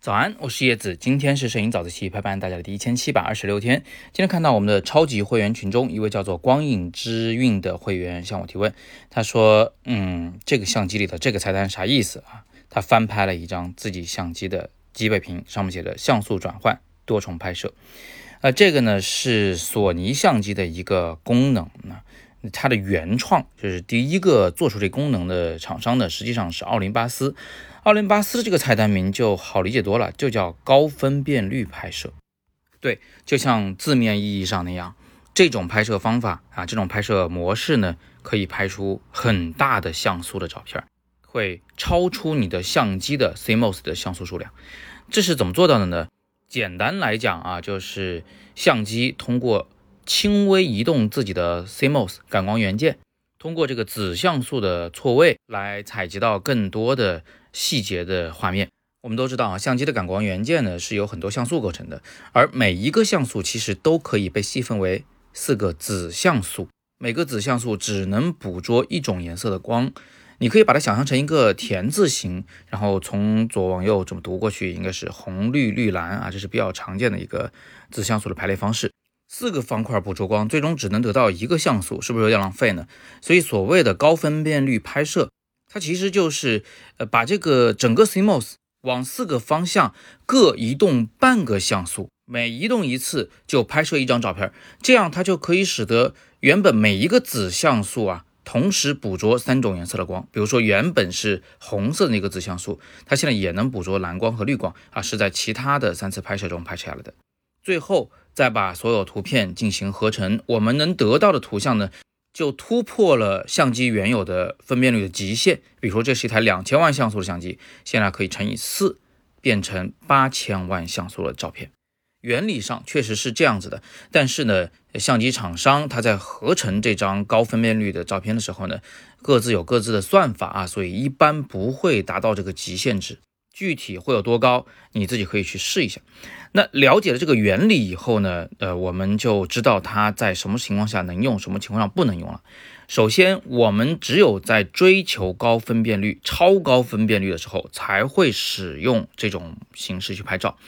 早安，我是叶子，今天是摄影早自习陪伴大家的第一千七百二十六天。今天看到我们的超级会员群中一位叫做光影之韵的会员向我提问，他说：“嗯，这个相机里的这个菜单啥意思啊？”他翻拍了一张自己相机的机背屏，上面写着像素转换多重拍摄。呃，这个呢是索尼相机的一个功能呢，它的原创就是第一个做出这功能的厂商呢，实际上是奥林巴斯。奥林巴斯的这个菜单名就好理解多了，就叫高分辨率拍摄。对，就像字面意义上那样，这种拍摄方法啊，这种拍摄模式呢，可以拍出很大的像素的照片，会超出你的相机的 CMOS 的像素数量。这是怎么做到的呢？简单来讲啊，就是相机通过轻微移动自己的 CMOS 感光元件，通过这个子像素的错位来采集到更多的。细节的画面，我们都知道啊，相机的感光元件呢是由很多像素构成的，而每一个像素其实都可以被细分为四个子像素，每个子像素只能捕捉一种颜色的光，你可以把它想象成一个田字形，然后从左往右这么读过去，应该是红绿绿蓝啊，这是比较常见的一个子像素的排列方式。四个方块捕捉光，最终只能得到一个像素，是不是有点浪费呢？所以所谓的高分辨率拍摄。它其实就是，呃，把这个整个 CMOS 往四个方向各移动半个像素，每移动一次就拍摄一张照片，这样它就可以使得原本每一个子像素啊，同时捕捉三种颜色的光。比如说原本是红色的那个子像素，它现在也能捕捉蓝光和绿光啊，是在其他的三次拍摄中拍摄下来的。最后再把所有图片进行合成，我们能得到的图像呢？就突破了相机原有的分辨率的极限。比如说，这是一台两千万像素的相机，现在可以乘以四，变成八千万像素的照片。原理上确实是这样子的，但是呢，相机厂商它在合成这张高分辨率的照片的时候呢，各自有各自的算法啊，所以一般不会达到这个极限值。具体会有多高，你自己可以去试一下。那了解了这个原理以后呢，呃，我们就知道它在什么情况下能用，什么情况下不能用了。首先，我们只有在追求高分辨率、超高分辨率的时候，才会使用这种形式去拍照，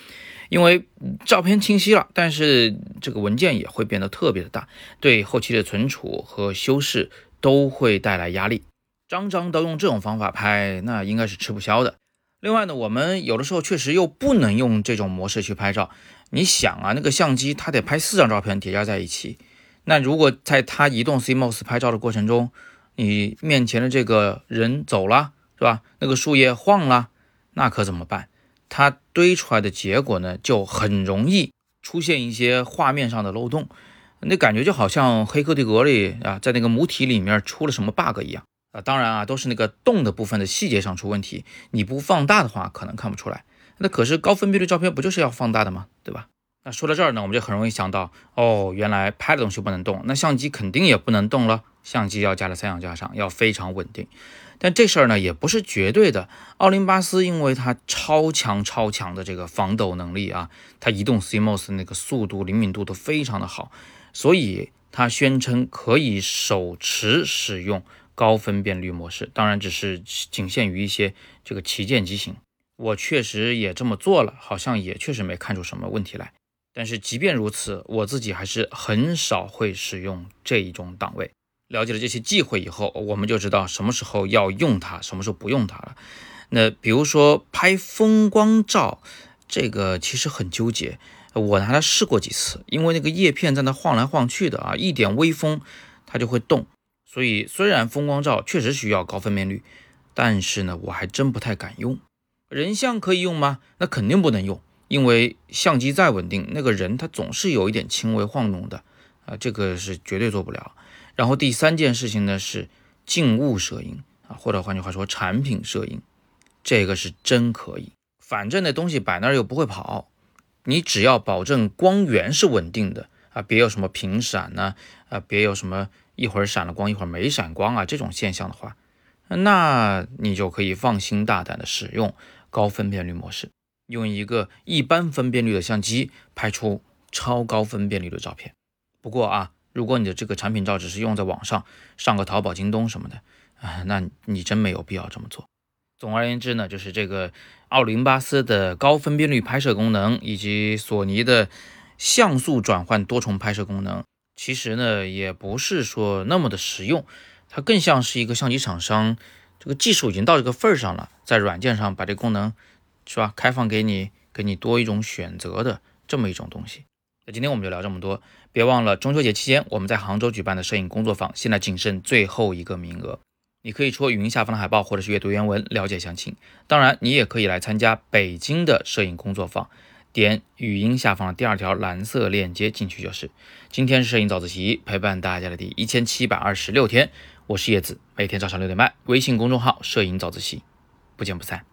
因为照片清晰了，但是这个文件也会变得特别的大，对后期的存储和修饰都会带来压力。张张都用这种方法拍，那应该是吃不消的。另外呢，我们有的时候确实又不能用这种模式去拍照。你想啊，那个相机它得拍四张照片叠加在一起，那如果在它移动 CMOS 拍照的过程中，你面前的这个人走了，是吧？那个树叶晃了，那可怎么办？它堆出来的结果呢，就很容易出现一些画面上的漏洞，那感觉就好像《黑客帝国》里啊，在那个母体里面出了什么 bug 一样。啊，当然啊，都是那个动的部分的细节上出问题，你不放大的话，可能看不出来。那可是高分辨率照片不就是要放大的吗？对吧？那说到这儿呢，我们就很容易想到，哦，原来拍的东西不能动，那相机肯定也不能动了。相机要加在三脚架上，要非常稳定。但这事儿呢，也不是绝对的。奥林巴斯因为它超强超强的这个防抖能力啊，它移动 CMOS 那个速度灵敏度都非常的好，所以它宣称可以手持使用。高分辨率模式当然只是仅限于一些这个旗舰机型，我确实也这么做了，好像也确实没看出什么问题来。但是即便如此，我自己还是很少会使用这一种档位。了解了这些忌讳以后，我们就知道什么时候要用它，什么时候不用它了。那比如说拍风光照，这个其实很纠结。我拿它试过几次，因为那个叶片在那晃来晃去的啊，一点微风它就会动。所以，虽然风光照确实需要高分辨率，但是呢，我还真不太敢用。人像可以用吗？那肯定不能用，因为相机再稳定，那个人他总是有一点轻微晃动的啊，这个是绝对做不了。然后第三件事情呢是静物摄影啊，或者换句话说产品摄影，这个是真可以。反正那东西摆那儿又不会跑，你只要保证光源是稳定的啊，别有什么频闪呢啊，别有什么。一会儿闪了光，一会儿没闪光啊，这种现象的话，那你就可以放心大胆的使用高分辨率模式，用一个一般分辨率的相机拍出超高分辨率的照片。不过啊，如果你的这个产品照只是用在网上，上个淘宝、京东什么的啊，那你真没有必要这么做。总而言之呢，就是这个奥林巴斯的高分辨率拍摄功能，以及索尼的像素转换多重拍摄功能，其实呢也不是说那么的实用，它更像是一个相机厂商，这个技术已经到这个份儿上了，在软件上把这功能是吧开放给你，给你多一种选择的这么一种东西。那今天我们就聊这么多，别忘了中秋节期间我们在杭州举办的摄影工作坊，现在仅剩最后一个名额。你可以戳语音下方的海报，或者是阅读原文了解详情。当然，你也可以来参加北京的摄影工作坊，点语音下方的第二条蓝色链接进去就是。今天是摄影早自习陪伴大家的第一千七百二十六天，我是叶子，每天早上六点半，微信公众号“摄影早自习”，不见不散。